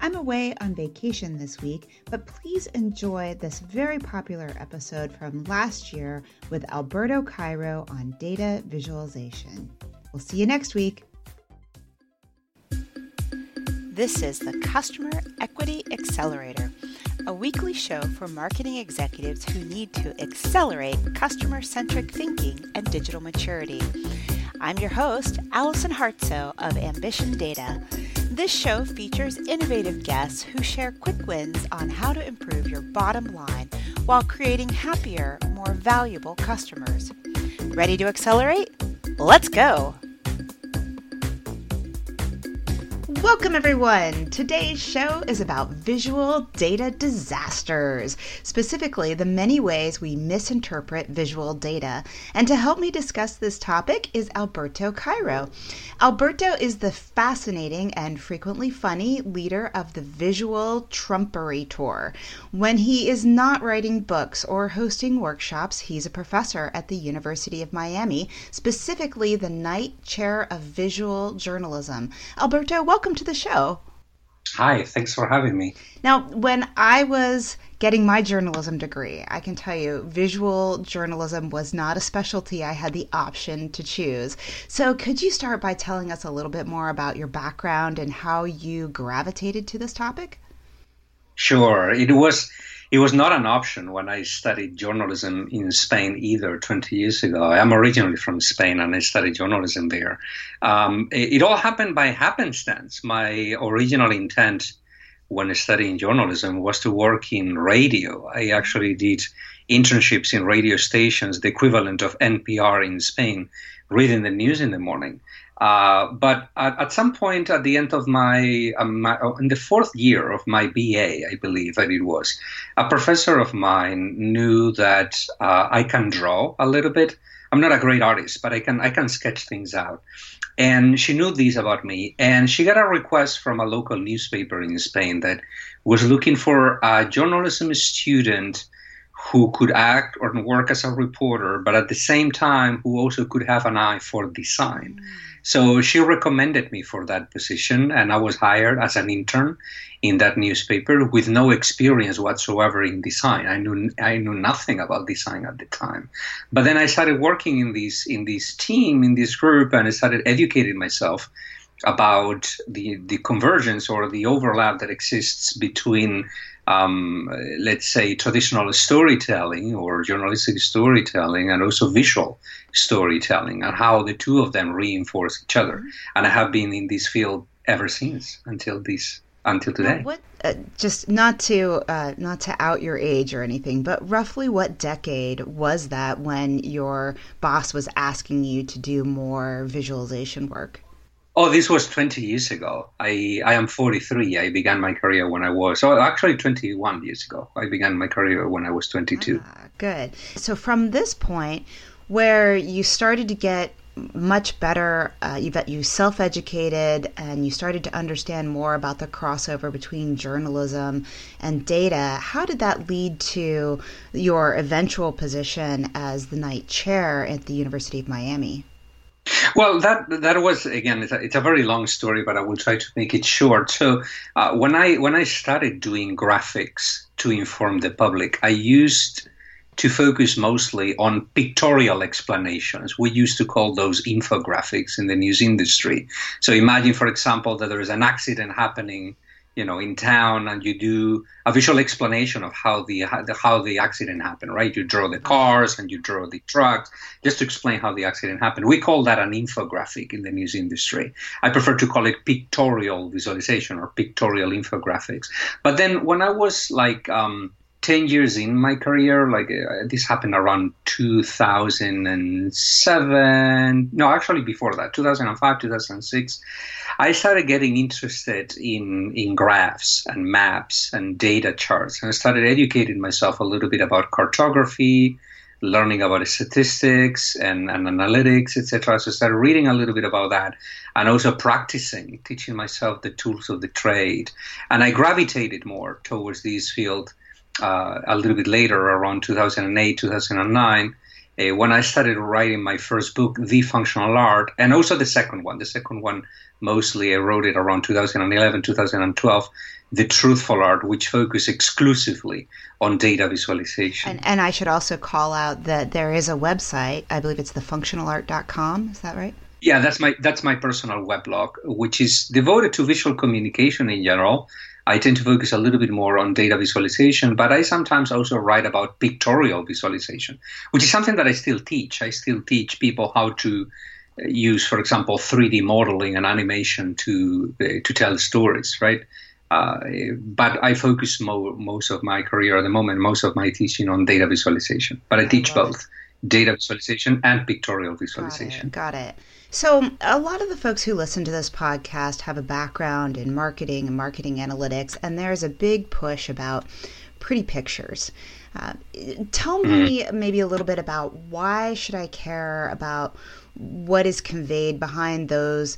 I'm away on vacation this week, but please enjoy this very popular episode from last year with Alberto Cairo on data visualization. We'll see you next week. This is the Customer Equity Accelerator, a weekly show for marketing executives who need to accelerate customer centric thinking and digital maturity. I'm your host, Allison Hartsoe of Ambition Data. This show features innovative guests who share quick wins on how to improve your bottom line while creating happier, more valuable customers. Ready to accelerate? Let's go! Welcome, everyone. Today's show is about visual data disasters, specifically the many ways we misinterpret visual data. And to help me discuss this topic is Alberto Cairo. Alberto is the fascinating and frequently funny leader of the Visual Trumpery Tour. When he is not writing books or hosting workshops, he's a professor at the University of Miami, specifically the Knight Chair of Visual Journalism. Alberto, welcome to the show. Hi, thanks for having me. Now, when I was getting my journalism degree, I can tell you visual journalism was not a specialty I had the option to choose. So, could you start by telling us a little bit more about your background and how you gravitated to this topic? Sure. It was it was not an option when I studied journalism in Spain either 20 years ago. I'm originally from Spain and I studied journalism there. Um, it, it, all happened by happenstance. My original intent when studying journalism was to work in radio. I actually did internships in radio stations, the equivalent of NPR in Spain, reading the news in the morning. Uh, but at, at, some point at the end of my, um, my, uh, in the fourth year of my BA, I believe that it was, a professor of mine knew that uh, I can draw a little bit. I'm not a great artist, but I can I can sketch things out. And she knew this about me, and she got a request from a local newspaper in Spain that was looking for a journalism student who could act or work as a reporter, but at the same time who also could have an eye for design. Mm. So she recommended me for that position, and I was hired as an intern in that newspaper with no experience whatsoever in design. I knew I knew nothing about design at the time. But then I started working in this in this team in this group, and I started educating myself about the the convergence or the overlap that exists between um, let's say, traditional storytelling or journalistic storytelling and also visual storytelling and how the two of them reinforce each other. And I have been in this field ever since until this until today. What, uh, just not to uh, not to out your age or anything, but roughly what decade was that when your boss was asking you to do more visualization work? Oh, this was 20 years ago. I, I am 43. I began my career when I was, oh, actually 21 years ago. I began my career when I was 22. Ah, good. So from this point, where you started to get much better, uh, you, you self educated and you started to understand more about the crossover between journalism and data, how did that lead to your eventual position as the Knight Chair at the University of Miami? Well, that that was again. It's a, it's a, very long story, but I will try to make it short. So, uh, when I when I started doing graphics to inform the public, I used to focus mostly on pictorial explanations. We used to call those infographics in the news industry. So, imagine, for example, that there is an accident happening you know in town and you do a visual explanation of how the how the accident happened right? You draw the cars and you draw the trucks just to explain how the accident happened. We call that an infographic in the news industry. I prefer to call it pictorial visualization or pictorial infographics. But then when i was like um, 10 years in my career, like uh, this happened around 2007. No, actually before that, 2005, 2006, I started getting interested in, in graphs and maps and data charts. And I started educating myself a little bit about cartography, learning about statistics and, and analytics, etc. So I started reading a little bit about that and also practicing, teaching myself the tools of the trade. And I gravitated more towards this field uh, a little bit later, around 2008, 2009. Uh, when I started writing my first book, The Functional Art, and also the second one. The second one, mostly I wrote it around 2011, 2012, the truthful art, which focus exclusively on data visualization. And, and I should also call out that there is a website. I believe it's thefunctionalart.com. Is that right? Yeah, that's my that's my personal weblog, which is devoted to visual communication in general. I tend to focus a little bit more on data visualization, but I sometimes also write about pictorial visualization, which is something that I still teach. I still teach people how to uh, use, for example, 3D modeling and animation to uh, to tell stories, right? Uh, but I focus mo- most of my career at the moment, most of my teaching on data visualization. But I, I teach both it. data visualization and pictorial visualization. Got it. Got it. So, a lot of the folks who listen to this podcast have a background in marketing and marketing analytics, and there's a big push about pretty pictures. Uh, tell me mm-hmm. maybe a little bit about why should I care about what is conveyed behind those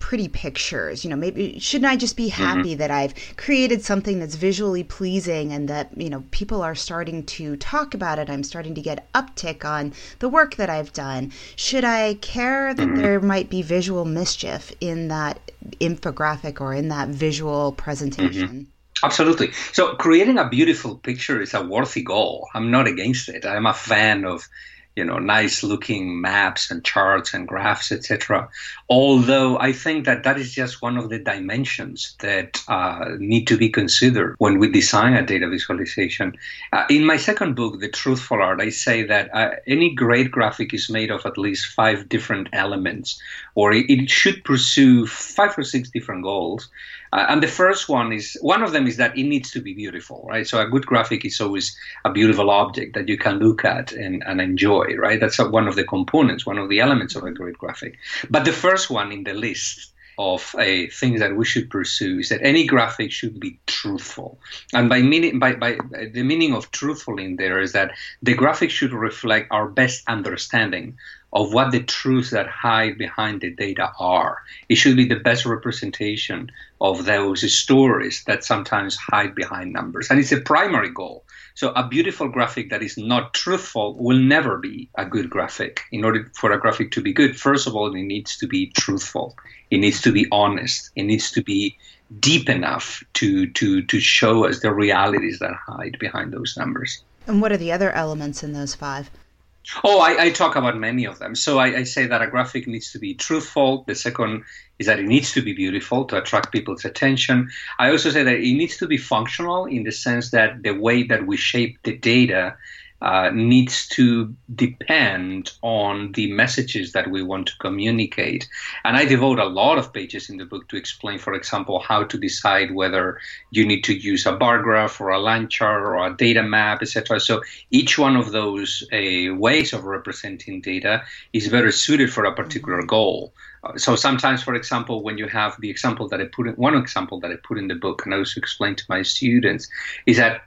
pretty pictures you know maybe shouldn't i just be mm-hmm. happy mm-hmm. that i've created something that's visually pleasing and that you know people are starting to talk about it i'm starting to get uptick on the work that i've done should i care that mm-hmm. there might be visual mischief in that infographic or in that visual presentation mm-hmm. Absolutely. So creating a beautiful picture is a worthy goal. I'm not against it. I'm a fan of you know nice looking maps and charts and graphs etc although i think that that is just one of the dimensions that uh, need to be considered when we design a data visualization uh, in my second book the truthful art i say that uh, any great graphic is made of at least five different elements or it, it should pursue five or six different goals uh, and the first one is one of them is that it needs to be beautiful, right? So a good graphic is always a beautiful object that you can look at and, and enjoy, right? That's a, one of the components, one of the elements of a great graphic. But the first one in the list of a things that we should pursue is that any graphic should be truthful. And by meaning by, by the meaning of truthful in there is that the graphic should reflect our best understanding of what the truths that hide behind the data are. It should be the best representation of those stories that sometimes hide behind numbers. And it's a primary goal. So a beautiful graphic that is not truthful will never be a good graphic. In order for a graphic to be good, first of all, it needs to be truthful. It needs to be honest. It needs to be deep enough to, to, to show us the realities that hide behind those numbers. And what are the other elements in those five? Oh, I, I, talk about many of them. So I, I, say that a graphic needs to be truthful. The second is that it needs to be beautiful to attract people's attention. I also say that it needs to be functional in the sense that the way that we shape the data uh, needs to depend on the messages that we want to communicate. And I devote a lot of pages in the book to explain, for example, how to decide whether you need to use a bar graph or a line chart or a data map, etc. So each one of those uh, ways of representing data is better suited for a particular goal. Uh, so sometimes, for example, when you have the example that I put in, one example that I put in the book, and I also explain to my students, is that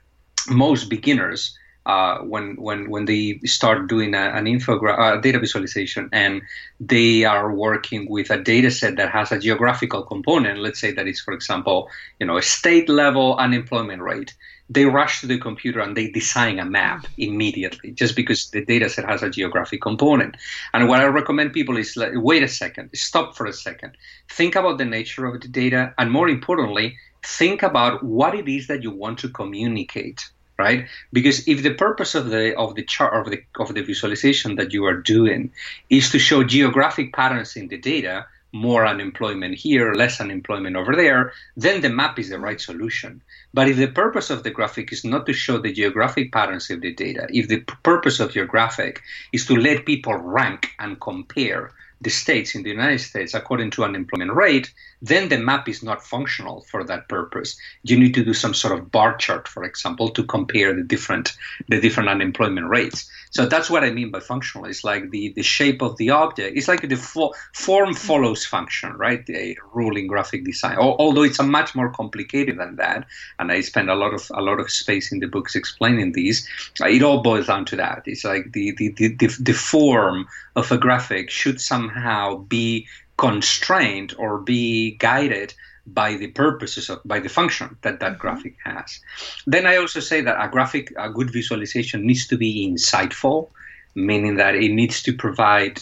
most beginners uh, when when when they start doing a, an infogra- data visualization and they are working with a data set that has a geographical component let's say that is for example you know a state level unemployment rate they rush to the computer and they design a map immediately just because the data set has a geographic component. And what i recommend people is like, wait a second stop for a second. Think about the nature of the data and more importantly think about what it is that you want to communicate right? Because if the purpose of the of the chart of the of the visualization that you are doing is to show geographic patterns in the data, more unemployment here, less unemployment over there, then the map is the right solution. But if the purpose of the graphic is not to show the geographic patterns of the data, if the purpose of your graphic is to let people rank and compare the states in the United States according to unemployment rate, then the map is not functional for that purpose. You need to do some sort of bar chart, for example, to compare the different the different unemployment rates. So that's what I mean by functional. It's like the, the shape of the object. It's like the fo- form follows function, right? The rule in graphic design. O- although it's a much more complicated than that, and I spend a lot of a lot of space in the books explaining these. It all boils down to that. It's like the the, the, the, the form of a graphic should somehow be constrained or be guided by the purposes of by the function that that mm-hmm. graphic has. Then I also say that a graphic, a good visualization needs to be insightful, meaning that it needs to provide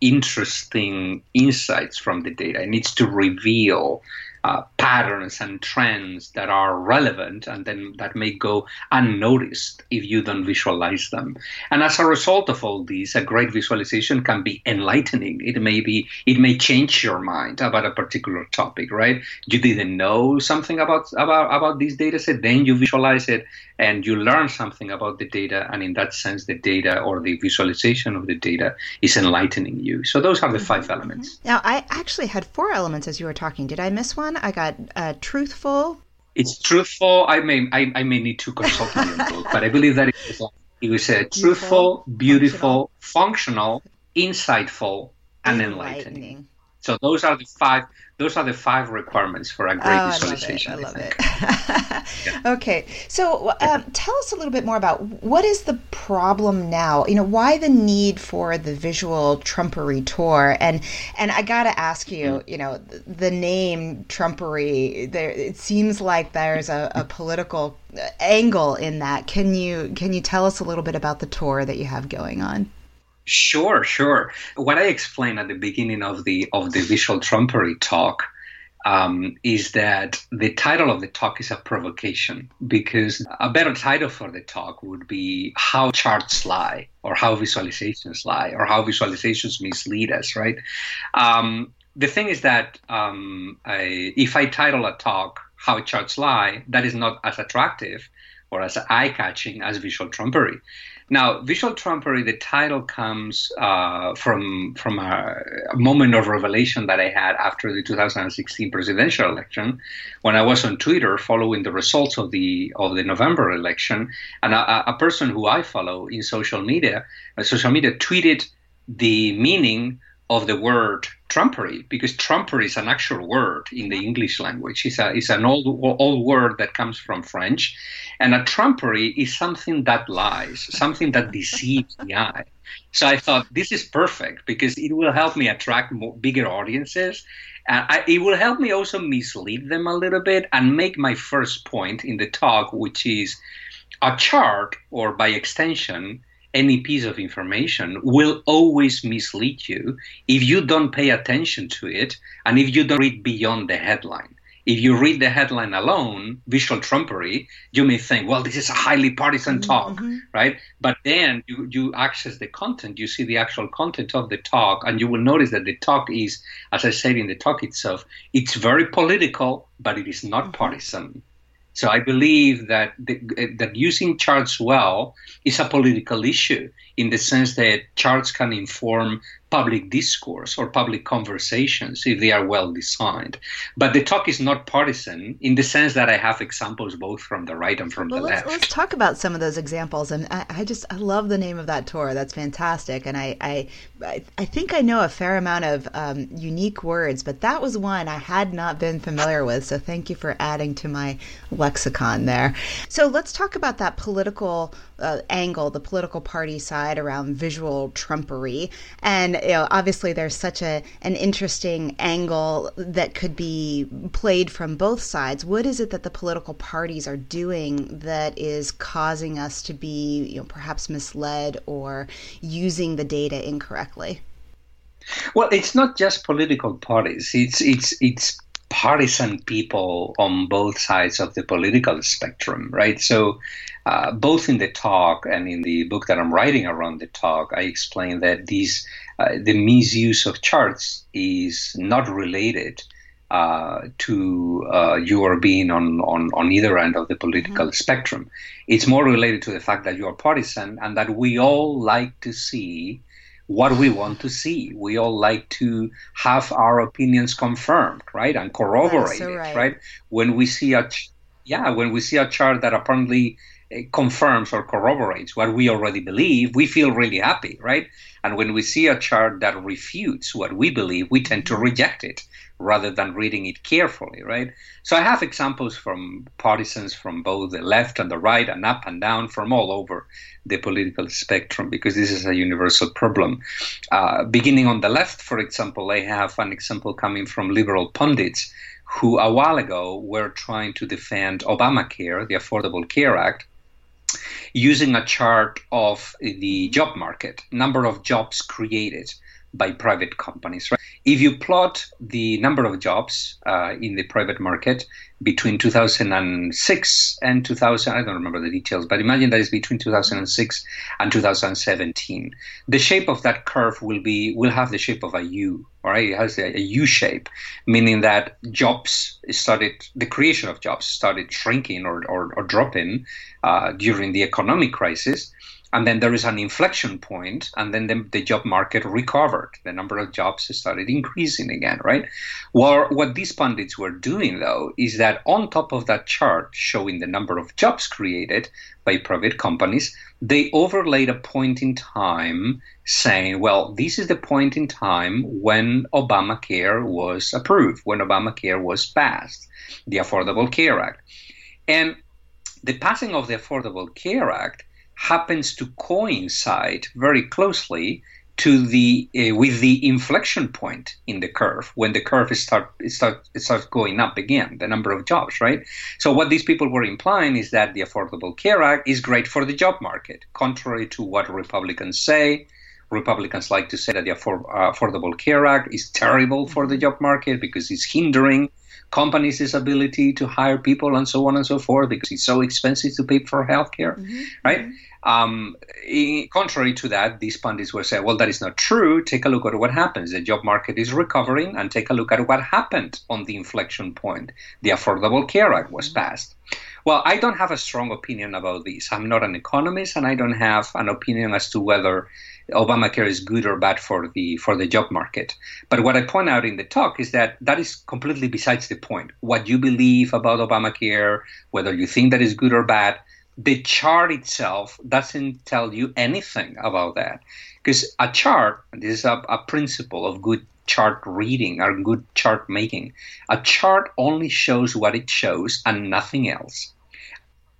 interesting insights from the data. It needs to reveal uh, patterns and trends that are relevant and then that may go unnoticed if you don't visualize them. And as a result of all these, a great visualization can be enlightening. It may be, it may change your mind about a particular topic, right? You didn't know something about about about this data set, then you visualize it and you learn something about the data, and in that sense, the data or the visualization of the data is enlightening you. So those are the five mm-hmm. elements. Now, I actually had four elements as you were talking. Did I miss one? I got uh, truthful. It's truthful. I may I, I may need to consult your book, but I believe that it was, like, it was a truthful, beautiful, functional, insightful, and enlightening. enlightening. So those are the five those are the five requirements for a great oh, visualization. I love it. I love it. Okay, so um, tell us a little bit more about what is the problem now. You know, why the need for the visual trumpery tour? And and I got to ask you, mm. you know, the name trumpery. There, it seems like there's a, a political angle in that. Can you can you tell us a little bit about the tour that you have going on? Sure, sure. What I explained at the beginning of the of the visual trumpery talk um, is that the title of the talk is a provocation because a better title for the talk would be how charts lie or how visualizations lie or how visualizations mislead us, right? Um, the thing is that um, I, if I title a talk how charts lie, that is not as attractive or as eye catching as visual trumpery. Now, visual trumpery, the title comes uh, from from a, moment of revelation that I had after the 2016 presidential election, when I was on Twitter following the results of the of the November election, and a, a person who I follow in social media, uh, social media tweeted the meaning of the word trumpery because trumpery is an actual word in the English language. It's, a, it's an old, old word that comes from French. And a trumpery is something that lies, something that deceives the eye. So I thought this is perfect because it will help me attract more, bigger audiences. Uh, I, it will help me also mislead them a little bit and make my first point in the talk, which is a chart, or by extension, any piece of information will always mislead you if you don't pay attention to it and if you don't read beyond the headline. If you read the headline alone, visual trumpery, you may think, well, this is a highly partisan mm-hmm. talk, mm-hmm. right? But then you, you access the content, you see the actual content of the talk, and you will notice that the talk is, as I said in the talk itself, it's very political, but it is not mm-hmm. partisan. So I believe that the, that using charts well is a political issue in the sense that charts can inform public discourse or public conversations if they are well designed. But the talk is not partisan in the sense that I have examples both from the right and from well, the let's, left. Let's talk about some of those examples. And I, I, just I love the name of that tour. That's fantastic. And I I, I think I know a fair amount of um, unique words, but that was one I had not been familiar with. So thank you for adding to my lexicon there. So let's talk about that political uh, angle, the political party side around visual trumpery. And you know, obviously, there's such a an interesting angle that could be played from both sides. What is it that the political parties are doing that is causing us to be, you know, perhaps misled or using the data incorrectly? Well, it's not just political parties. It's it's it's partisan people on both sides of the political spectrum, right? So uh, both in the talk and in the book that I'm writing around the talk, I explain that these uh, the misuse of charts is not related uh, to uh, your being on, on, on either end of the political mm-hmm. spectrum. It's more related to the fact that you are partisan and that we all like to see what we want to see. We all like to have our opinions confirmed, right, and corroborated, so right. right. When we see a, yeah, when we see a chart that apparently eh, confirms or corroborates what we already believe, we feel really happy, right? And when we see a chart that refutes what we believe, we tend to reject it rather than reading it carefully, right? So I have examples from partisans from both the left and the right and up and down from all over the political spectrum because this is a universal problem. Uh, beginning on the left, for example, I have an example coming from liberal pundits who a while ago were trying to defend Obamacare, the Affordable Care Act, using a chart of the job market, number of jobs created by private companies. Right? If you plot the number of jobs uh, in the private market between 2006 and 2000, I don't remember the details, but imagine that is between 2006 and 2017. The shape of that curve will be will have the shape of a U, right? It has a, a U shape, meaning that jobs started, the creation of jobs started shrinking or, or, or dropping uh, during the economic crisis and then there is an inflection point and then the, the, job market recovered. The number of jobs started increasing again right? Well what these pundits were doing though is that on top of that chart showing the number of jobs created by private companies they overlaid a point in time saying well this is the point in time when obamacare was approved when obamacare was passed the affordable care act. And the passing of the affordable care act happens to coincide very closely to the uh, with the inflection point in the curve when the curve is start it start it starts going up again the number of jobs right so what these people were implying is that the affordable care act is great for the job market contrary to what republicans say republicans like to say that the Affor- uh, affordable care act is terrible for the job market because it's hindering companies' ability to hire people and so on and so forth because it's so expensive to pay for healthcare, mm-hmm. right? Mm-hmm. Um, in, contrary to that, these pundits were saying, well, that is not true. Take a look at what happens. The job market is recovering, and take a look at what happened on the inflection point. The Affordable Care Act was mm-hmm. passed. Well, I don't have a strong opinion about this. I'm not an economist, and I don't have an opinion as to whether Obamacare is good or bad for the for the job market. But what I point out in the talk is that that is completely besides the point. What you believe about Obamacare, whether you think that is good or bad, the chart itself doesn't tell you anything about that. Because a chart, this is a, a principle of good chart reading or good chart making. A chart only shows what it shows and nothing else.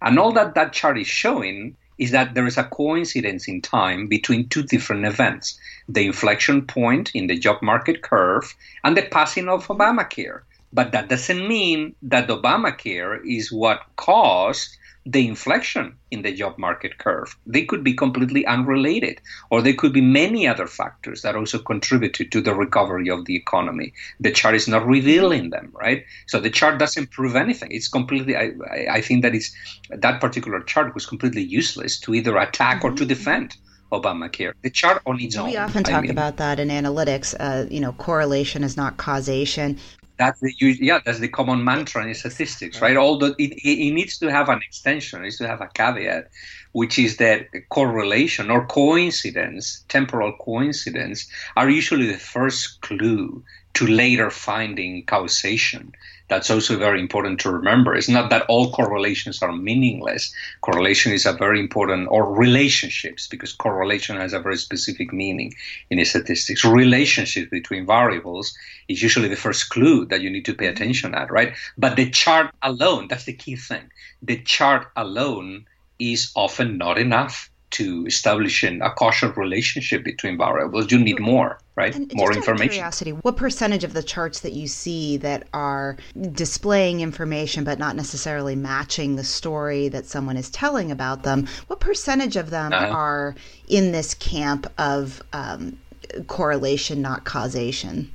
And all that that chart is showing is that there is a coincidence in time between two different events the inflection point in the job market curve and the passing of Obamacare. But that doesn't mean that Obamacare is what caused the inflection in the job market curve. They could be completely unrelated, or there could be many other factors that also contributed to the recovery of the economy. The chart is not revealing them, right? So the chart doesn't prove anything. It's completely. I, I think that is that particular chart was completely useless to either attack or to mm-hmm. defend. Obamacare. The chart on its own. We often talk I mean. about that in analytics. Uh, you know, correlation is not causation. That's the yeah, that's the common mantra in statistics, right? Although it, it needs to have an extension, it needs to have a caveat, which is that correlation or coincidence, temporal coincidence, are usually the first clue to later finding causation that's also very important to remember. It's not that all correlations are meaningless. Correlation is a very important, or relationships, because correlation has a very specific meaning in statistics. Relationships between variables is usually the first clue that you need to pay mm-hmm. attention at, right? But the chart alone, that's the key thing. The chart alone is often not enough to establishing a causal relationship between variables. You need mm-hmm. more, right? And more information. curiosity, what percentage of the charts that you see that are displaying information but not necessarily matching the story that someone is telling about them? What percentage of them uh-huh. are in this camp of um, correlation, not causation?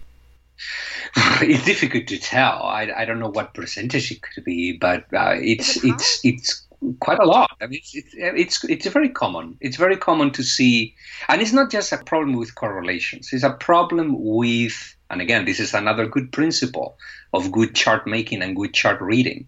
it's difficult to tell. I, I don't know what percentage it could be, but uh, it's it it's it's quite a lot. I mean, it's, it's, it's very common. It's very common to see, and it's not just a problem with correlations. It's a problem with, and again, this is another good principle of good chart making and good chart reading.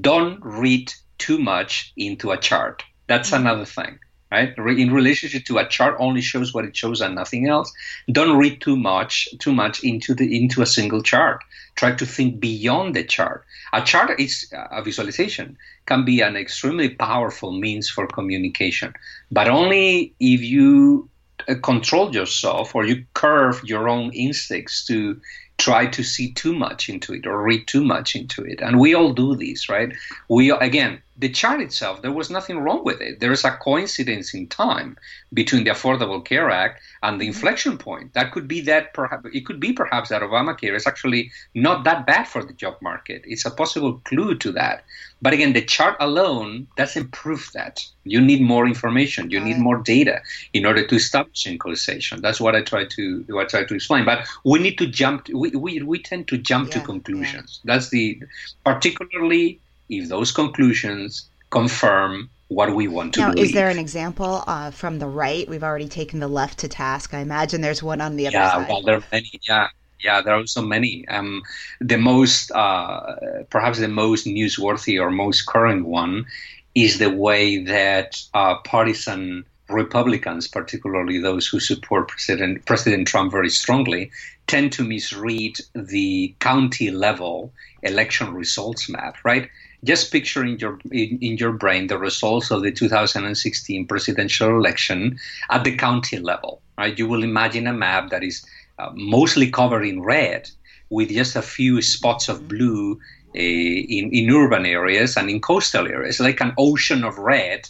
Don't read too much into a chart. That's mm-hmm. another thing. Right? In relationship to a chart only shows what it shows and nothing else. Don't read too much too much into the into a single chart. Try to think beyond the chart. A chart is a visualization can be an extremely powerful means for communication, but only if you uh, control yourself or you curve your own instincts to try to see too much into it or read too much into it. And we all do this, right? We again, the chart itself, there was nothing wrong with it. There is a coincidence in time between the Affordable Care Act and the mm-hmm. inflection point. That could be that perhaps it could be perhaps that Obamacare is actually not that bad for the job market. It's a possible clue to that. But again, the chart alone doesn't prove that. You need more information. You need more data in order to establish causation. That's what I try to what I try to explain. But we need to jump. To, we, we we tend to jump yeah, to conclusions. Yeah. That's the particularly if those conclusions confirm what we want to now, believe. Is there an example uh, from the right? We've already taken the left to task. I imagine there's one on the other yeah, side. Yeah, well, there are many. Yeah, yeah, there are so many. Um, the most, uh, perhaps the most newsworthy or most current one, is the way that uh, partisan Republicans, particularly those who support President President Trump very strongly, tend to misread the county level election results map. Right? Just picture in your in, in your brain the results of the 2016 presidential election at the county level. Right? You will imagine a map that is uh, mostly covered in red, with just a few spots of blue uh, in in urban areas and in coastal areas, like an ocean of red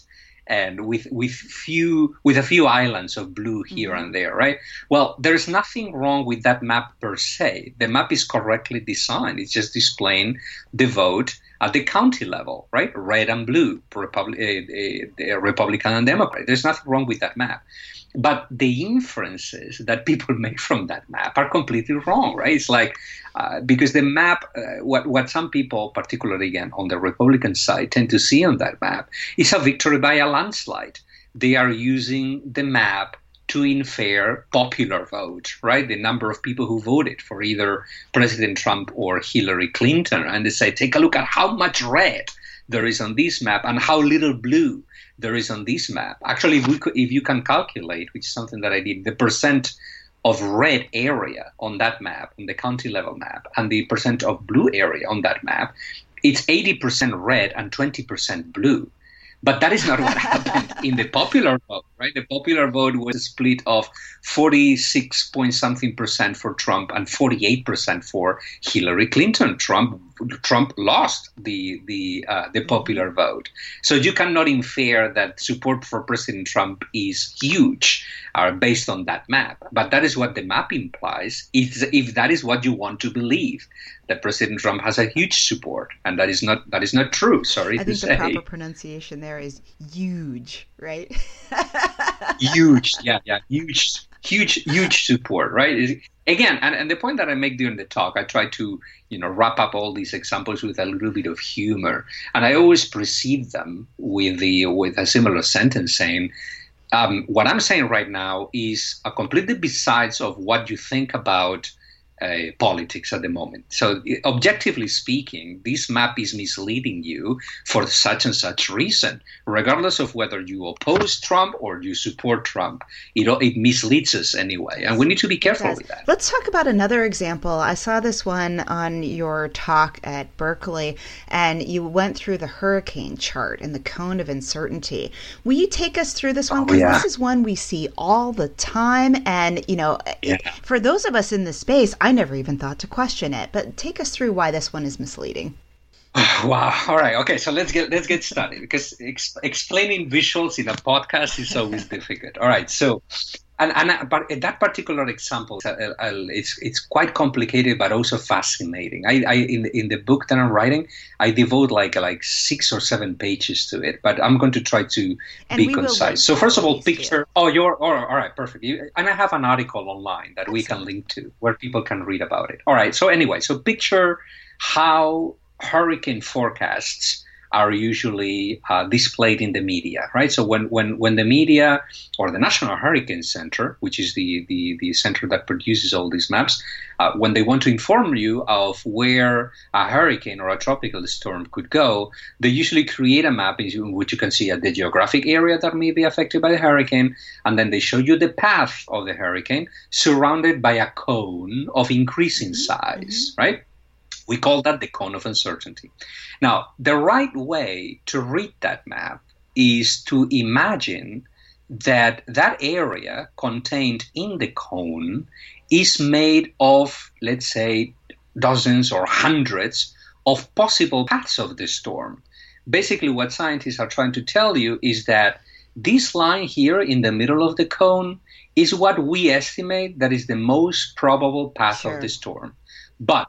and with with few with a few islands of blue here mm-hmm. and there, right? Well, there's nothing wrong with that map per se. The map is correctly designed. It's just displaying the vote at the county level, right? Red and blue, Republic, uh, uh, Republican and Democrat. There's nothing wrong with that map. But the inferences that people make from that map are completely wrong, right? It's like uh, because the map, uh, what what some people, particularly again on the Republican side, tend to see on that map is a victory by a landslide. They are using the map to infer popular vote, right? The number of people who voted for either President Trump or Hillary Clinton, and they say, take a look at how much red there is on this map and how little blue there is on this map. Actually, if, we could, if you can calculate, which is something that I did, the percent of red area on that map, on the county level map, and the percent of blue area on that map, it's 80% red and 20% blue. But that is not what happened in the popular vote, right? The popular vote was a split of 46 point something percent for Trump and 48 percent for Hillary Clinton. Trump Trump lost the the uh, the popular vote, so you cannot infer that support for President Trump is huge, uh, based on that map. But that is what the map implies. If if that is what you want to believe, that President Trump has a huge support, and that is not that is not true. Sorry I think say. the proper pronunciation there is huge, right? huge, yeah, yeah, huge, huge, huge support, right? Again, and, and the point that I make during the talk, I try to you know wrap up all these examples with a little bit of humor, and I always precede them with the with a similar sentence saying. Um, what I'm saying right now is a completely besides of what you think about uh, politics at the moment. So, objectively speaking, this map is misleading you for such and such reason, regardless of whether you oppose Trump or you support Trump. It, it misleads us anyway, and we need to be careful with that. Let's talk about another example. I saw this one on your talk at Berkeley, and you went through the hurricane chart and the cone of uncertainty. Will you take us through this one? Because oh, yeah. this is one we see all the time, and you know, yeah. for those of us in the space, I never even thought to question it, but take us through why this one is misleading. Wow. All right. Okay. So let's get let's get started because ex- explaining visuals in a podcast is always difficult. All right. So and, and but that particular example, uh, uh, it's it's quite complicated, but also fascinating. I, I in the, in the book that I'm writing, I devote like like six or seven pages to it. But I'm going to try to and be concise. So first of all, picture. Oh, you're all right, all right, perfect. You, and I have an article online that Excellent. we can link to where people can read about it. All right. So anyway, so picture how hurricane forecasts are usually uh, displayed in the media, right? So when, when, when the media or the National Hurricane Center, which is the, the, the center that produces all these maps, uh, when they want to inform you of where a hurricane or a tropical storm could go, they usually create a map in which you can see the geographic area that may be affected by the hurricane, and then they show you the path of the hurricane surrounded by a cone of increasing mm-hmm. size, mm-hmm. right? We call that the cone of uncertainty. Now, the right way to read that map is to imagine that that area contained in the cone is made of, let's say, dozens or hundreds of possible paths of the storm. Basically, what scientists are trying to tell you is that this line here in the middle of the cone is what we estimate that is the most probable path sure. of the storm. But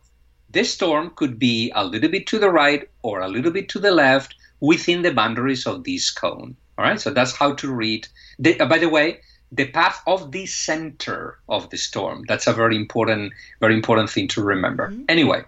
this storm could be a little bit to the right or a little bit to the left within the boundaries of this cone. All right, so that's how to read. The, uh, by the way, the path of the center of the storm. That's a very important, very important thing to remember. Mm-hmm. Anyway,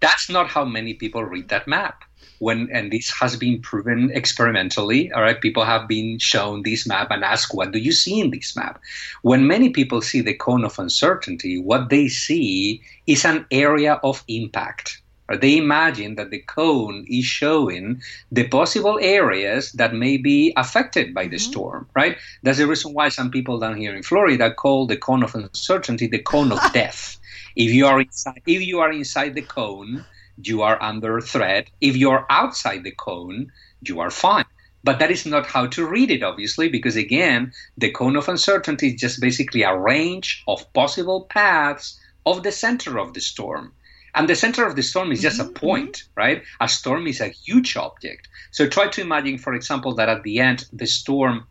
that's not how many people read that map when and this has been proven experimentally all right people have been shown this map and asked what do you see in this map when many people see the cone of uncertainty what they see is an area of impact they imagine that the cone is showing the possible areas that may be affected by the mm-hmm. storm, right? That's the reason why some people down here in Florida call the cone of uncertainty the cone of death. If you are inside, if you are inside the cone, you are under threat. If you're outside the cone, you are fine. But that is not how to read it, obviously, because again, the cone of uncertainty is just basically a range of possible paths of the center of the storm. And the center of the storm is just mm-hmm. a point, right? A storm is a huge object. So try to imagine, for example, that at the end the storm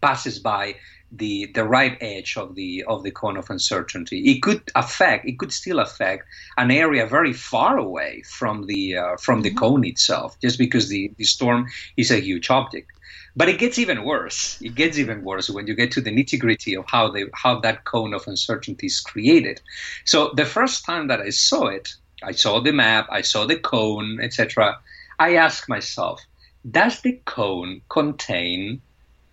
passes by the the right edge of the of the cone of uncertainty. It could affect, it could still affect an area very far away from the uh, from the mm-hmm. cone itself, just because the, the storm is a huge object. But it gets even worse. It gets even worse when you get to the nitty gritty of how they how that cone of uncertainty is created. So the first time that I saw it, I saw the map, I saw the cone, etc. I asked myself, does the cone contain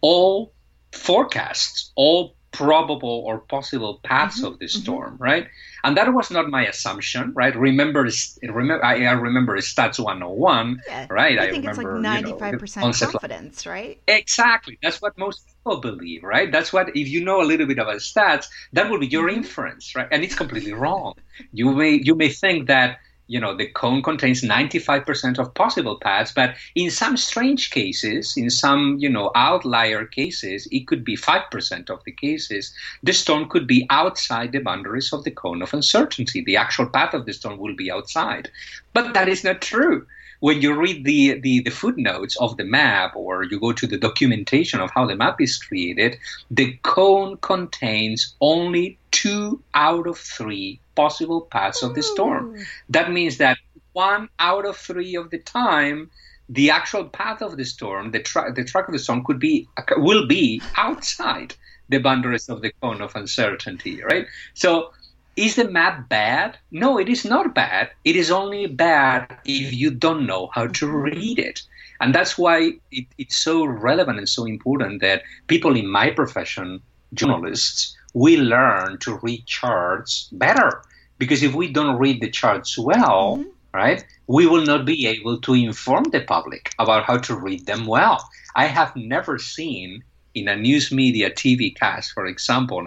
all forecasts all probable or possible paths mm-hmm, of the mm-hmm. storm, mm-hmm. right? And that was not my assumption, right? Remember, remember, I, I remember Stats 101, yeah, right? I, I think remember, it's like 95% you know, confidence, right? Exactly. That's what most people believe, right? That's what, if you know a little bit about stats, that will be your mm-hmm. inference, right? And it's completely wrong. You may, you may think that you know, the cone contains 95% of possible paths, but in some strange cases, in some, you know, outlier cases, it could be 5% of the cases, the stone could be outside the boundaries of the cone of uncertainty. The actual path of the stone will be outside. But that is not true when you read the, the, the, footnotes of the map or you go to the documentation of how the map is created, the cone contains only two out of three possible paths of the storm. That means that one out of three of the time, the actual path of the storm, the, tra- the track of the storm, could be will be outside the boundaries of the cone of uncertainty, right? So is the map bad? No, it is not bad. It is only bad if you don't know how to read it. And that's why it, it's so relevant and so important that people in my profession, journalists, we learn to read charts better. Because if we don't read the charts well, mm-hmm. right, we will not be able to inform the public about how to read them well. I have never seen in a news media TV cast, for example,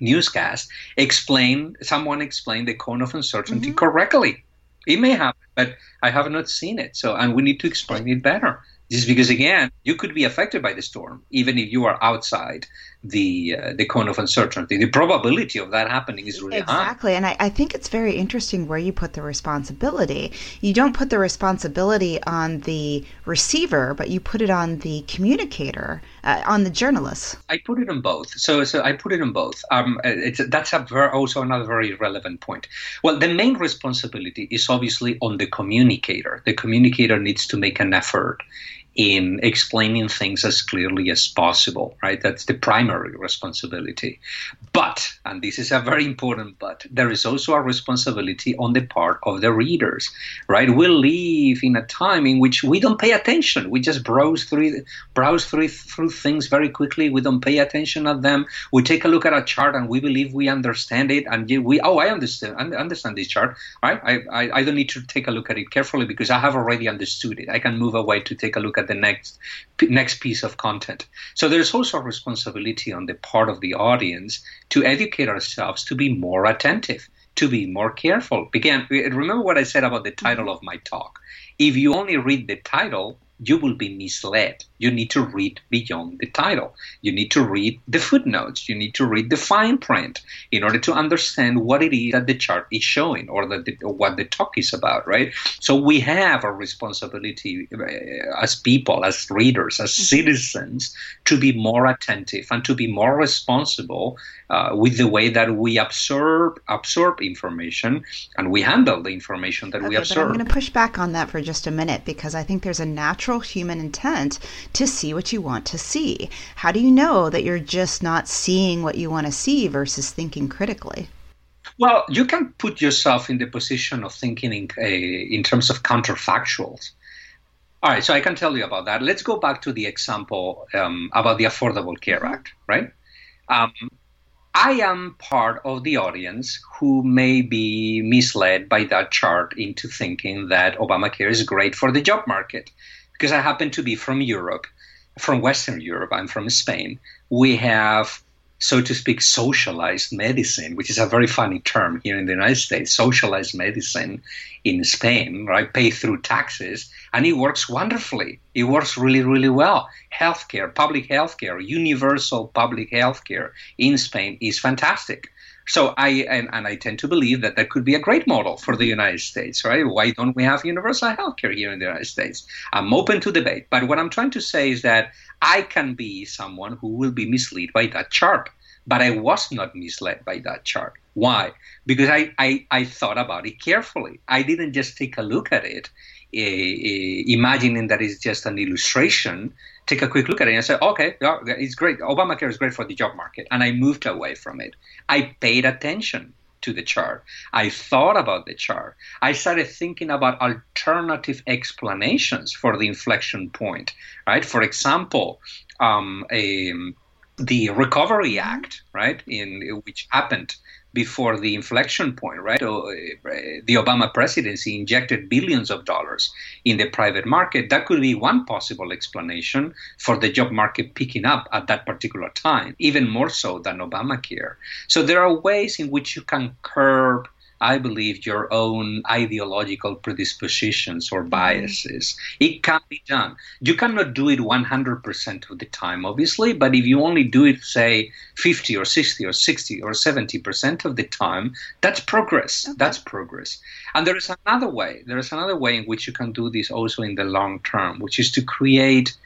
newscast explain someone explain the cone of uncertainty mm-hmm. correctly. It may happen, but I have not seen it. So, and we need to explain it better. Just because, again, you could be affected by the storm, even if you are outside the uh, the cone of uncertainty. The probability of that happening is really exactly. high. Exactly, and I, I think it's very interesting where you put the responsibility. You don't put the responsibility on the receiver, but you put it on the communicator, uh, on the journalist. I put it on both. So, so I put it on both. Um, it's that's a very, also another very relevant point. Well, the main responsibility is obviously on the communicator. The communicator needs to make an effort in explaining things as clearly as possible, right? That's the primary responsibility. But, and this is a very important but, there is also a responsibility on the part of the readers, right? We live in a time in which we don't pay attention. We just browse through, browse through, through things very quickly. We don't pay attention at them. We take a look at a chart and we believe we understand it. And we, oh, I understand, I understand this chart, right? I, I, I don't need to take a look at it carefully because I have already understood it. I can move away to take a look at the next next piece of content. So there's also a responsibility on the part of the audience to educate ourselves to be more attentive, to be more careful. Again, remember what I said about the title mm-hmm. of my talk. If you only read the title, you will be misled. You need to read beyond the title. You need to read the footnotes. You need to read the fine print in order to understand what it is that the chart is showing or, the, or what the talk is about, right? So we have a responsibility uh, as people, as readers, as mm-hmm. citizens to be more attentive and to be more responsible uh, with the way that we absorb absorb information and we handle the information that okay, we absorb. But I'm going to push back on that for just a minute because I think there's a natural human intent to see what you want to see. How do you know that you're just not seeing what you want to see versus thinking critically? Well, you can put yourself in the position of thinking in, uh, in terms of counterfactuals. All right, so I can tell you about that. Let's go back to the example um, about the Affordable Care Act, right? Um, I am part of the audience who may be misled by that chart into thinking that Obamacare is great for the job market because I happen to be from Europe, from Western Europe. I'm from Spain. We have so to speak, socialized medicine, which is a very funny term here in the United States, socialized medicine in Spain, right? Pay through taxes, and it works wonderfully. It works really, really well. Healthcare, public healthcare, universal public healthcare in Spain is fantastic. So I and, and I tend to believe that that could be a great model for the United States, right? Why don't we have universal healthcare here in the United States? I'm open to debate, but what I'm trying to say is that I can be someone who will be misled by that chart, but I was not misled by that chart. Why? Because I, I, I thought about it carefully. I didn't just take a look at it, uh, uh, imagining that it's just an illustration take a quick look at it and say, okay, yeah, it's great. Obamacare is great for the job market. And I moved away from it. I paid attention to the chart. I thought about the chart. I started thinking about alternative explanations for the inflection point, right? For example, um, a, the Recovery Act, right, in which happened before the inflection point, right? Uh, the Obama presidency injected billions of dollars in the private market. That could be one possible explanation for the job market picking up at that particular time, even more so than Obamacare. So there are ways in which you can curb I believe, your own ideological predispositions or mm-hmm. biases. It can be done. You cannot do it 100% of the time, obviously, but if you only do it, say, 50 or 60 or 60 or 70% of the time, that's progress. Okay. That's progress. And there is another way. There is another way in which you can do this also in the long term, which is to create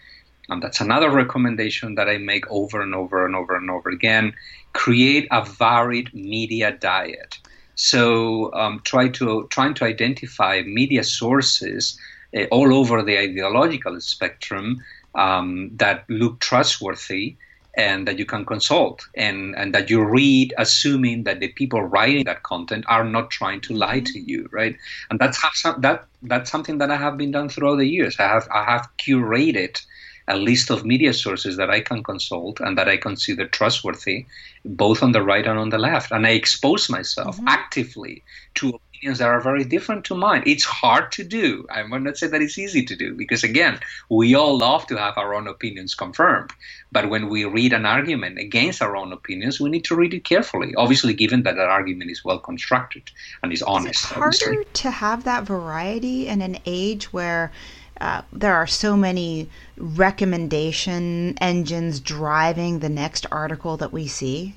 and that's another recommendation that I make over and over and over and over again. Create a varied media diet. So um, try to trying to identify media sources uh, all over the ideological spectrum um, that look trustworthy and that you can consult and, and that you read assuming that the people writing that content are not trying to lie to you right? And that's some, that that's something that I have been done throughout the years. I have I have curated a list of media sources that I can consult and that I consider trustworthy, both on the right and on the left. And I expose myself mm-hmm. actively to opinions that are very different to mine. It's hard to do. I will not say that it's easy to do because, again, we all love to have our own opinions confirmed. But when we read an argument against our own opinions, we need to read it carefully. Obviously, given that that argument is well constructed and is honest. Is harder obviously. to have that variety in an age where uh, there are so many recommendation engines driving the next article that we see?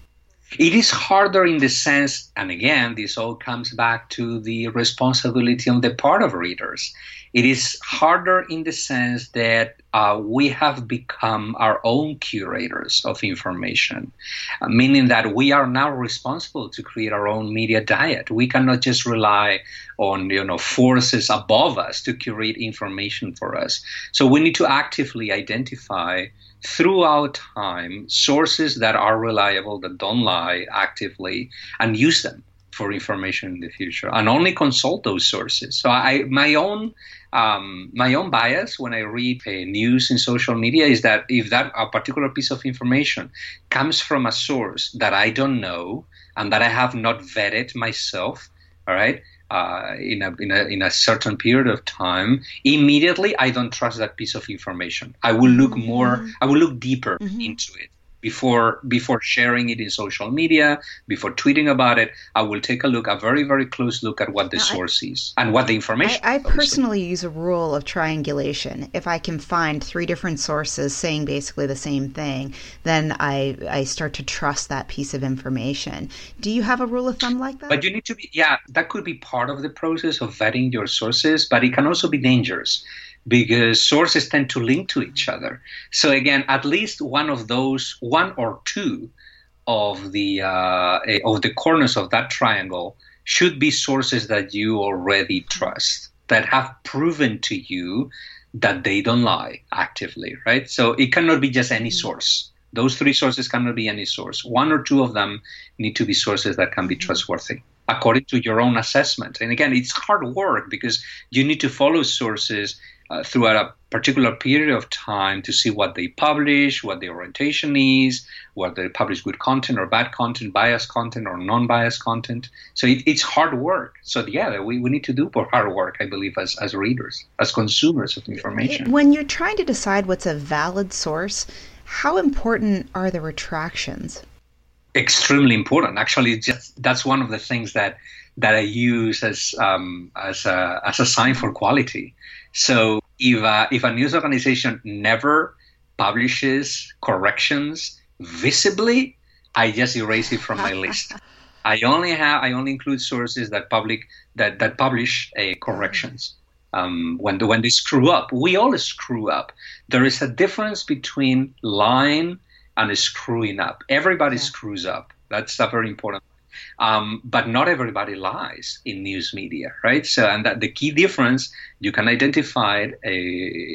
It is harder in the sense, and again, this all comes back to the responsibility on the part of readers. It is harder in the sense that uh, we have become our own curators of information, uh, meaning that we are now responsible to create our own media diet. We cannot just rely on you know forces above us to curate information for us. So we need to actively identify throughout time sources that are reliable, that don't lie actively, and use them for information in the future and only consult those sources. So I my own um, my own bias when I read uh, news in social media is that if that a particular piece of information comes from a source that I don't know and that I have not vetted myself, all right, uh, in, a, in, a, in a certain period of time, immediately I don't trust that piece of information. I will look more, mm-hmm. I will look deeper mm-hmm. into it before before sharing it in social media, before tweeting about it, I will take a look, a very very close look at what the now, source I, is and what the information. I, I personally use a rule of triangulation. If I can find three different sources saying basically the same thing, then I I start to trust that piece of information. Do you have a rule of thumb like that? But you need to be yeah, that could be part of the process of vetting your sources, but it can also be dangerous because sources tend to link to each other. So again, at least one of those, one or two of the uh, of the corners of that triangle should be sources that you already trust that have proven to you that they don't lie actively, right? So it cannot be just any mm-hmm. source. Those three sources cannot be any source. One or two of them need to be sources that can be mm-hmm. trustworthy according to your own assessment. And again, it's hard work because you need to follow sources uh, throughout a particular period of time to see what they publish, what their orientation is, whether they publish good content or bad content, biased content or non-biased content. So it, it's hard work. So yeah, we, we need to do more hard work, I believe, as, as readers, as consumers of information. When you're trying to decide what's a valid source, how important are the retractions? Extremely important. Actually, just that's one of the things that that I use as um, as a as a sign for quality. So if uh, if a news organization never publishes corrections visibly, I just erase it from my list. I only have I only include sources that public that that publish uh, corrections. Um, when the, when they screw up, we all screw up. There is a difference between lying and screwing up. Everybody yeah. screws up. That's a very important um, but not everybody lies in news media, right? So, and that the key difference you can identify uh,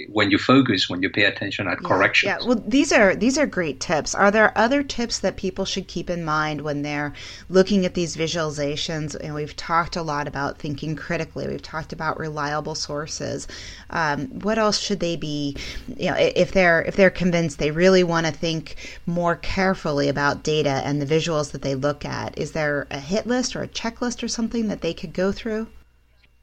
when you focus, when you pay attention at yeah, corrections. Yeah, well, these are these are great tips. Are there other tips that people should keep in mind when they're looking at these visualizations? And we've talked a lot about thinking critically. We've talked about reliable sources. Um, what else should they be? You know, if they're if they're convinced they really want to think more carefully about data and the visuals that they look at, is there a hit list or a checklist or something that they could go through?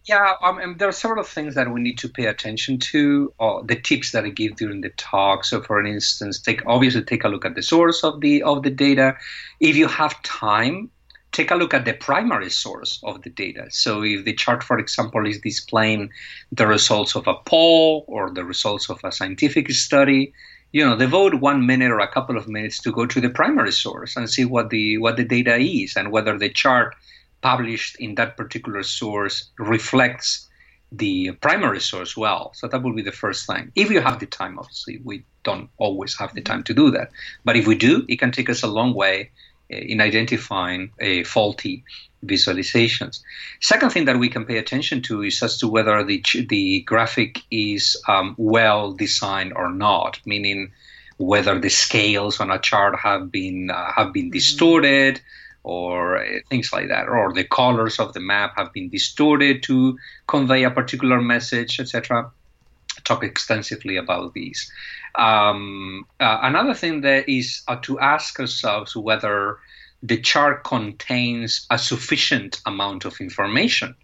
Yeah, um, there are several things that we need to pay attention to. Uh, the tips that I give during the talk. So, for instance, take obviously take a look at the source of the of the data. If you have time, take a look at the primary source of the data. So, if the chart, for example, is displaying the results of a poll or the results of a scientific study, you know, devote one minute or a couple of minutes to go to the primary source and see what the what the data is and whether the chart published in that particular source reflects the primary source well. So that would be the first thing. If you have the time, obviously, we don't always have the time to do that. But if we do, it can take us a long way in identifying a faulty visualizations. Second thing that we can pay attention to is as to whether the the graphic is um, well designed or not, meaning whether the scales on a chart have been uh, have been mm-hmm. distorted or uh, things like that, or the colors of the map have been distorted to convey a particular message, etc. Talk extensively about these. Um, uh, another thing that is uh, to ask ourselves whether the chart contains a sufficient amount of information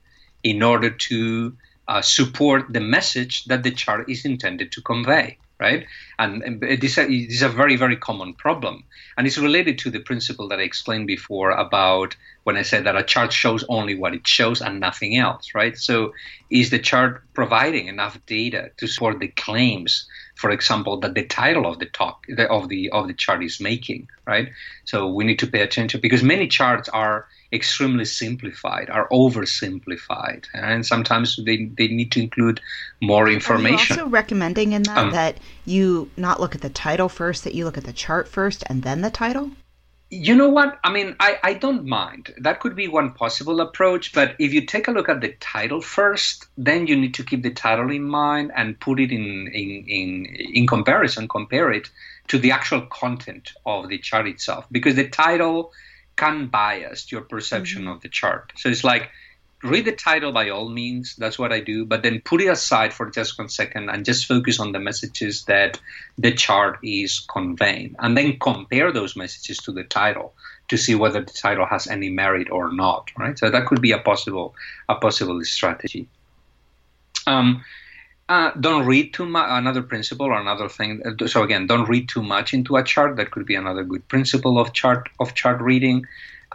in order to uh, support the message that the chart is intended to convey right? And, and is a very, very common problem. And it's related to the principle that I explained before about when I said that a chart shows only what it shows and nothing else, right? So is the chart providing enough data to support the claims for example, that the title of the talk of the of the chart is making, right? So we need to pay attention because many charts are extremely simplified, are oversimplified, and sometimes they, they need to include more information. Are you also recommending in that um, that you not look at the title first, that you look at the chart first and then the title? You know what? I mean, I, I don't mind. That could be one possible approach. But if you take a look at the title first, then you need to keep the title in mind and put it in, in, in, in comparison, compare it to the actual content of the chart itself. Because the title can bias your perception mm-hmm. of the chart. So it's like read the title by all means. That's what I do. But then put it aside for just one second and just focus on the messages that the chart is conveying, and then compare those messages to the title to see whether the title has any merit or not. Right. So that could be a possible a possible strategy. Um, uh, don't read too much. Another principle or another thing. So again, don't read too much into a chart. That could be another good principle of chart of chart reading.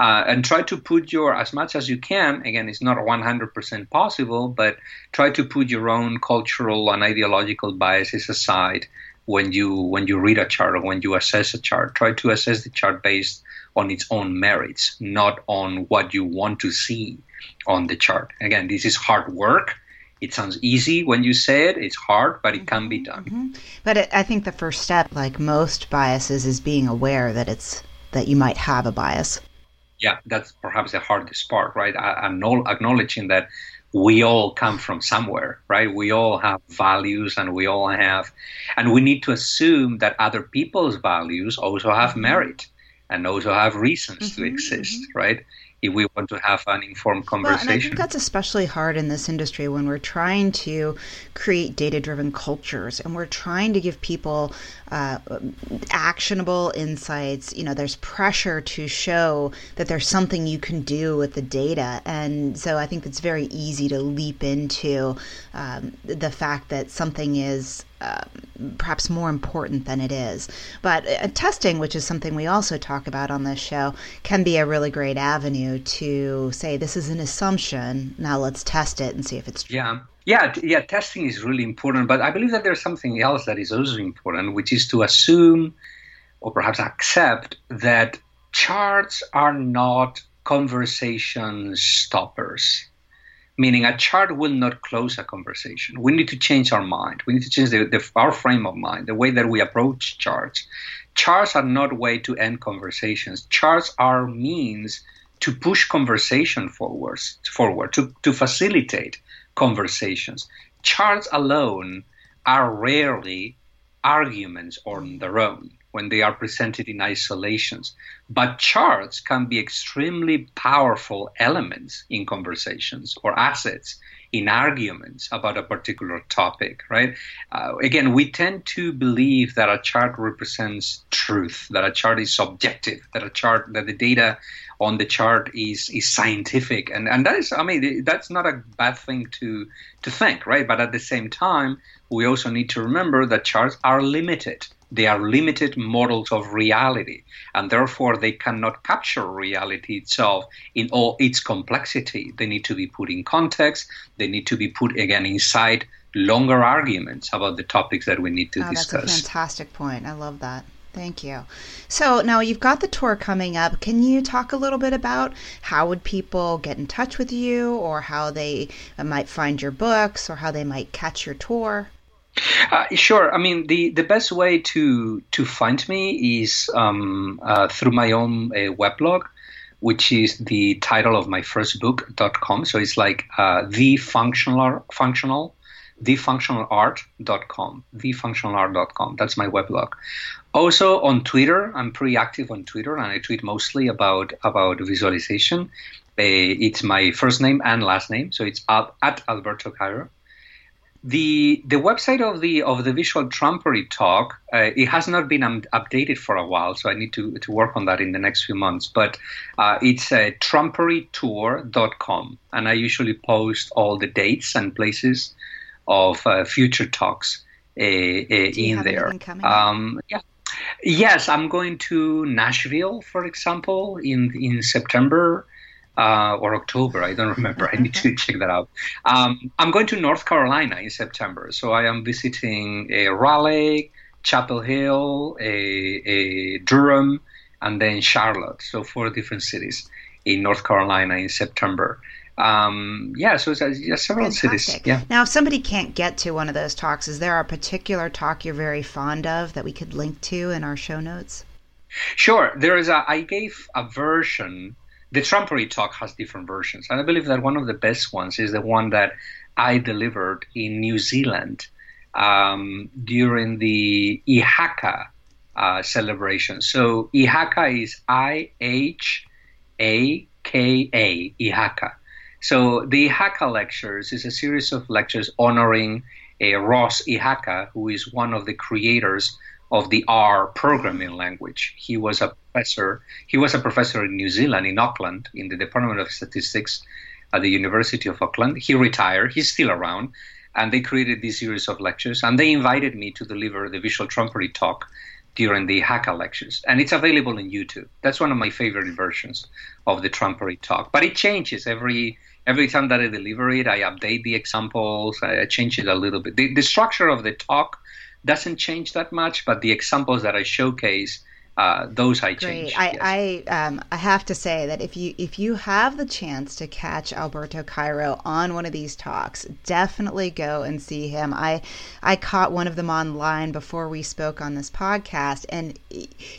Uh, and try to put your as much as you can. Again, it's not 100% possible, but try to put your own cultural and ideological biases aside when you when you read a chart or when you assess a chart. Try to assess the chart based on its own merits, not on what you want to see on the chart. Again, this is hard work it sounds easy when you say it. It's hard, but it can be mm-hmm, done. Mm-hmm. But it, I think the first step, like most biases, is being aware that it's that you might have a bias. Yeah, that's perhaps the hardest part, right? Acknowledging that we all come from somewhere, right? We all have values and we all have, and we need to assume that other people's values also have merit and also have reasons mm-hmm, to exist, mm-hmm. right? If we want to have an informed conversation. Well, and I think that's especially hard in this industry when we're trying to create data driven cultures and we're trying to give people uh, actionable insights. You know, there's pressure to show that there's something you can do with the data. And so I think it's very easy to leap into um, the fact that something is uh, perhaps more important than it is. But uh, testing, which is something we also talk about on this show, can be a really great avenue to say this is an assumption. Now let's test it and see if it's true. Yeah. Yeah, yeah, testing is really important, but I believe that there's something else that is also important, which is to assume or perhaps accept that charts are not conversation stoppers meaning a chart will not close a conversation. We need to change our mind. We need to change the, the, our frame of mind, the way that we approach charts. Charts are not a way to end conversations. Charts are means to push conversation forwards, forward, to, to facilitate conversations. Charts alone are rarely arguments on their own when they are presented in isolations. But charts can be extremely powerful elements in conversations or assets in arguments about a particular topic, right? Uh, again, we tend to believe that a chart represents truth, that a chart is subjective, that a chart, that the data on the chart is is scientific, and and that is, I mean, that's not a bad thing to to think, right? But at the same time, we also need to remember that charts are limited they are limited models of reality, and therefore they cannot capture reality itself in all its complexity. They need to be put in context, they need to be put again inside longer arguments about the topics that we need to oh, discuss. That's a fantastic point. I love that. Thank you. So now you've got the tour coming up. Can you talk a little bit about how would people get in touch with you or how they uh, might find your books or how they might catch your tour? Uh, sure. I mean, the, the best way to to find me is um, uh, through my own uh, weblog, which is the title of my first book.com. So it's like uh, the functional functional thefunctionalart.com thefunctionalart.com that's my weblog. Also on twitter i'm pretty active on twitter and i tweet mostly about about visualization. Uh, it's my first name and last name. So it's at alberto cairo the the website of the of the visual trumpery talk uh, it has not been um, updated for a while so i need to to work on that in the next few months. But uh, it's uh, trumperytour.com and i usually post all the dates and places of uh, future talks uh, uh, in there. um, yeah. Yes, I'm going to Nashville, for example, in in September. Uh, or October. I don't remember. I need to check that out. Um, I'm going to North Carolina in September, so I am visiting a Raleigh, Chapel Hill, a, a Durham, and then Charlotte. So four different cities in North Carolina in September. Um, yeah, so it's, yeah, several Fantastic. cities. Yeah. Now, if somebody can't get to one of those talks, is there a particular talk you're very fond of that we could link to in our show notes? Sure. There is a. I gave a version. The Trumpery talk has different versions, and I believe that one of the best ones is the one that I delivered in New Zealand um, during the Ihaka uh, celebration. So Ihaka is I H A K A Ihaka. So the Ihaka lectures is a series of lectures honoring uh, Ross Ihaka, who is one of the creators of the R programming language. He was a professor. He was a professor in New Zealand, in Auckland, in the Department of Statistics at the University of Auckland. He retired. He's still around, and they created this series of lectures. And they invited me to deliver the visual trumpery talk during the Ihaka lectures, and it's available on YouTube. That's one of my favorite versions of the trumpery talk. But it changes every every time that I deliver it, I update the examples, I change it a little bit. The, the structure of the talk doesn't change that much, but the examples that I showcase uh, those I change. I, yes. I, um, I have to say that if you if you have the chance to catch Alberto Cairo on one of these talks, definitely go and see him. I I caught one of them online before we spoke on this podcast, and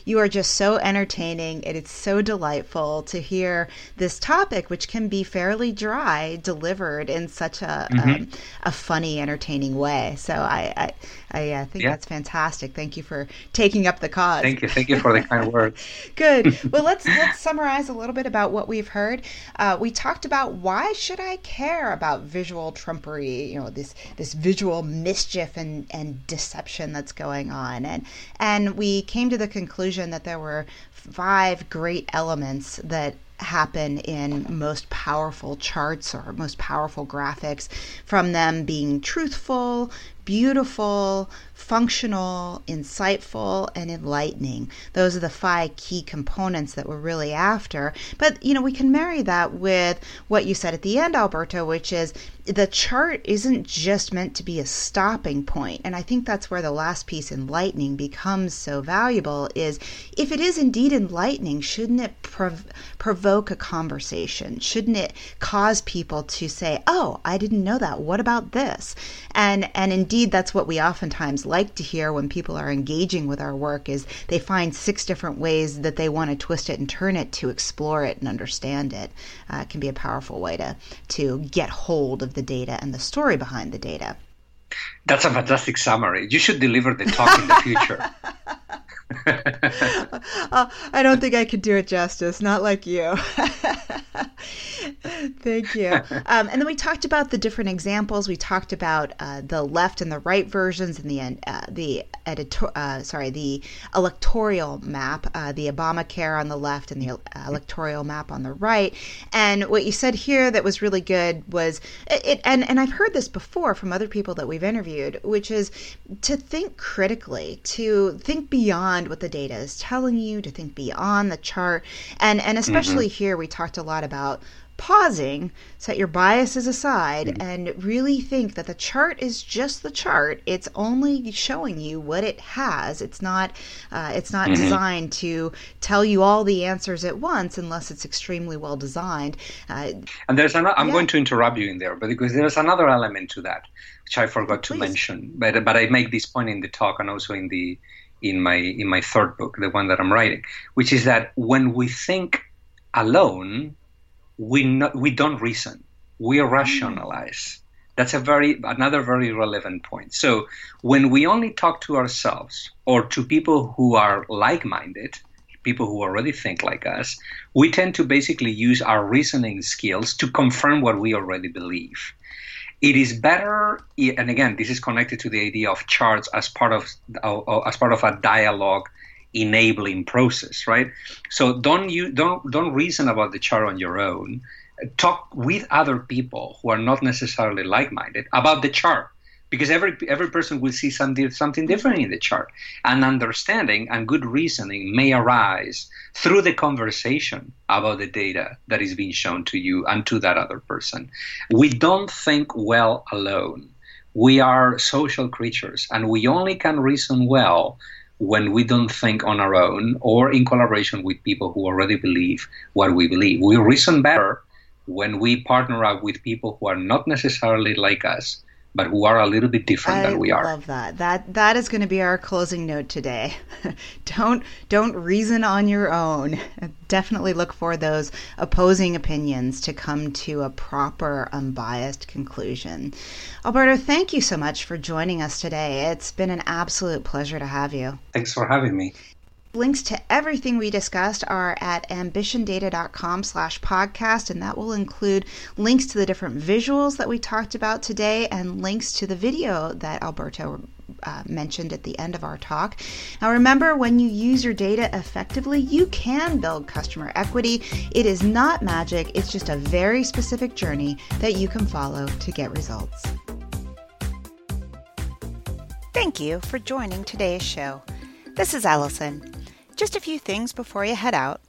you are just so entertaining. it's so delightful to hear this topic, which can be fairly dry, delivered in such a mm-hmm. um, a funny, entertaining way. So I I, I uh, think yeah. that's fantastic. Thank you for taking up the cause. Thank you. Thank you for the kind words. Good. Well, let's let's summarize a little bit about what we've heard. Uh, we talked about why should I care about visual trumpery? You know, this this visual mischief and and deception that's going on, and and we came to the conclusion that there were five great elements that happen in most powerful charts or most powerful graphics from them being truthful, beautiful, functional, insightful, and enlightening. Those are the five key components that we're really after. But, you know, we can marry that with what you said at the end, Alberto, which is the chart isn't just meant to be a stopping point. And I think that's where the last piece, enlightening, becomes so valuable is if it is indeed enlightening, shouldn't it prov- provoke a conversation? Shouldn't it cause people to say, oh, I didn't know that. What about this? And, and indeed, that's what we oftentimes like to hear when people are engaging with our work is they find six different ways that they want to twist it and turn it to explore it and understand it. Uh, it can be a powerful way to to get hold of the data and the story behind the data. That's a fantastic summary. You should deliver the talk in the future. uh, I don't think I could do it justice. Not like you. Thank you. Um, and then we talked about the different examples. We talked about uh, the left and the right versions, and the uh, the editor, uh, sorry, the electoral map, uh, the Obamacare on the left and the uh, electoral map on the right. And what you said here that was really good was it, it and and I've heard this before from other people that we've interviewed, which is to think critically, to think beyond what the data is telling you, to think beyond the chart, and and especially mm-hmm. here we talked a lot about pausing, set your biases aside, mm-hmm. and really think that the chart is just the chart. It's only showing you what it has. It's not. Uh, it's not mm-hmm. designed to tell you all the answers at once, unless it's extremely well designed. Uh, and there's another. I'm yeah. going to interrupt you in there, but because there's another element to that which I forgot to Please. mention. But but I make this point in the talk and also in the in my in my third book, the one that I'm writing, which is that when we think alone we we don't reason. We rationalize. That's a very another very relevant point. So when we only talk to ourselves or to people who are like-minded, people who already think like us, we tend to basically use our reasoning skills to confirm what we already believe. It is better, and again, this is connected to the idea of charts as part of uh, uh, as part of a dialogue enabling process, right? So don't you don't don't reason about the chart on your own. Talk with other people who are not necessarily like-minded about the chart. because every every person will see something something different in the chart and understanding and good reasoning may arise through the conversation about the data that is being shown to you and to that other person we don't think well alone we are social creatures and we only can reason well when we don't think on our own or in collaboration with people who already believe what we believe. We reason better when we partner up with people who are not necessarily like us but who are a little bit different I than we are. I love that. That that is going to be our closing note today. don't don't reason on your own. Definitely look for those opposing opinions to come to a proper unbiased conclusion. Alberto, thank you so much for joining us today. It's been an absolute pleasure to have you. Thanks for having me. Links to everything we discussed are at ambitiondata.com slash podcast, and that will include links to the different visuals that we talked about today and links to the video that Alberto uh, mentioned at the end of our talk. Now, remember, when you use your data effectively, you can build customer equity. It is not magic, it's just a very specific journey that you can follow to get results. Thank you for joining today's show. This is Allison. Just a few things before you head out.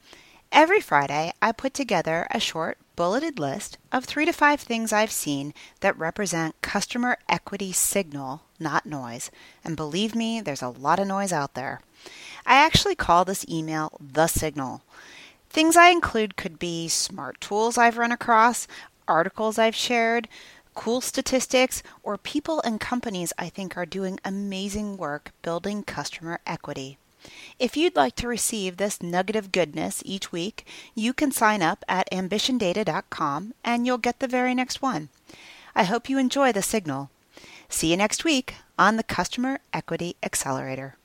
Every Friday, I put together a short bulleted list of three to five things I've seen that represent customer equity signal, not noise. And believe me, there's a lot of noise out there. I actually call this email the signal. Things I include could be smart tools I've run across, articles I've shared, cool statistics, or people and companies I think are doing amazing work building customer equity. If you'd like to receive this nugget of goodness each week, you can sign up at ambitiondata.com and you'll get the very next one. I hope you enjoy the signal. See you next week on the Customer Equity Accelerator.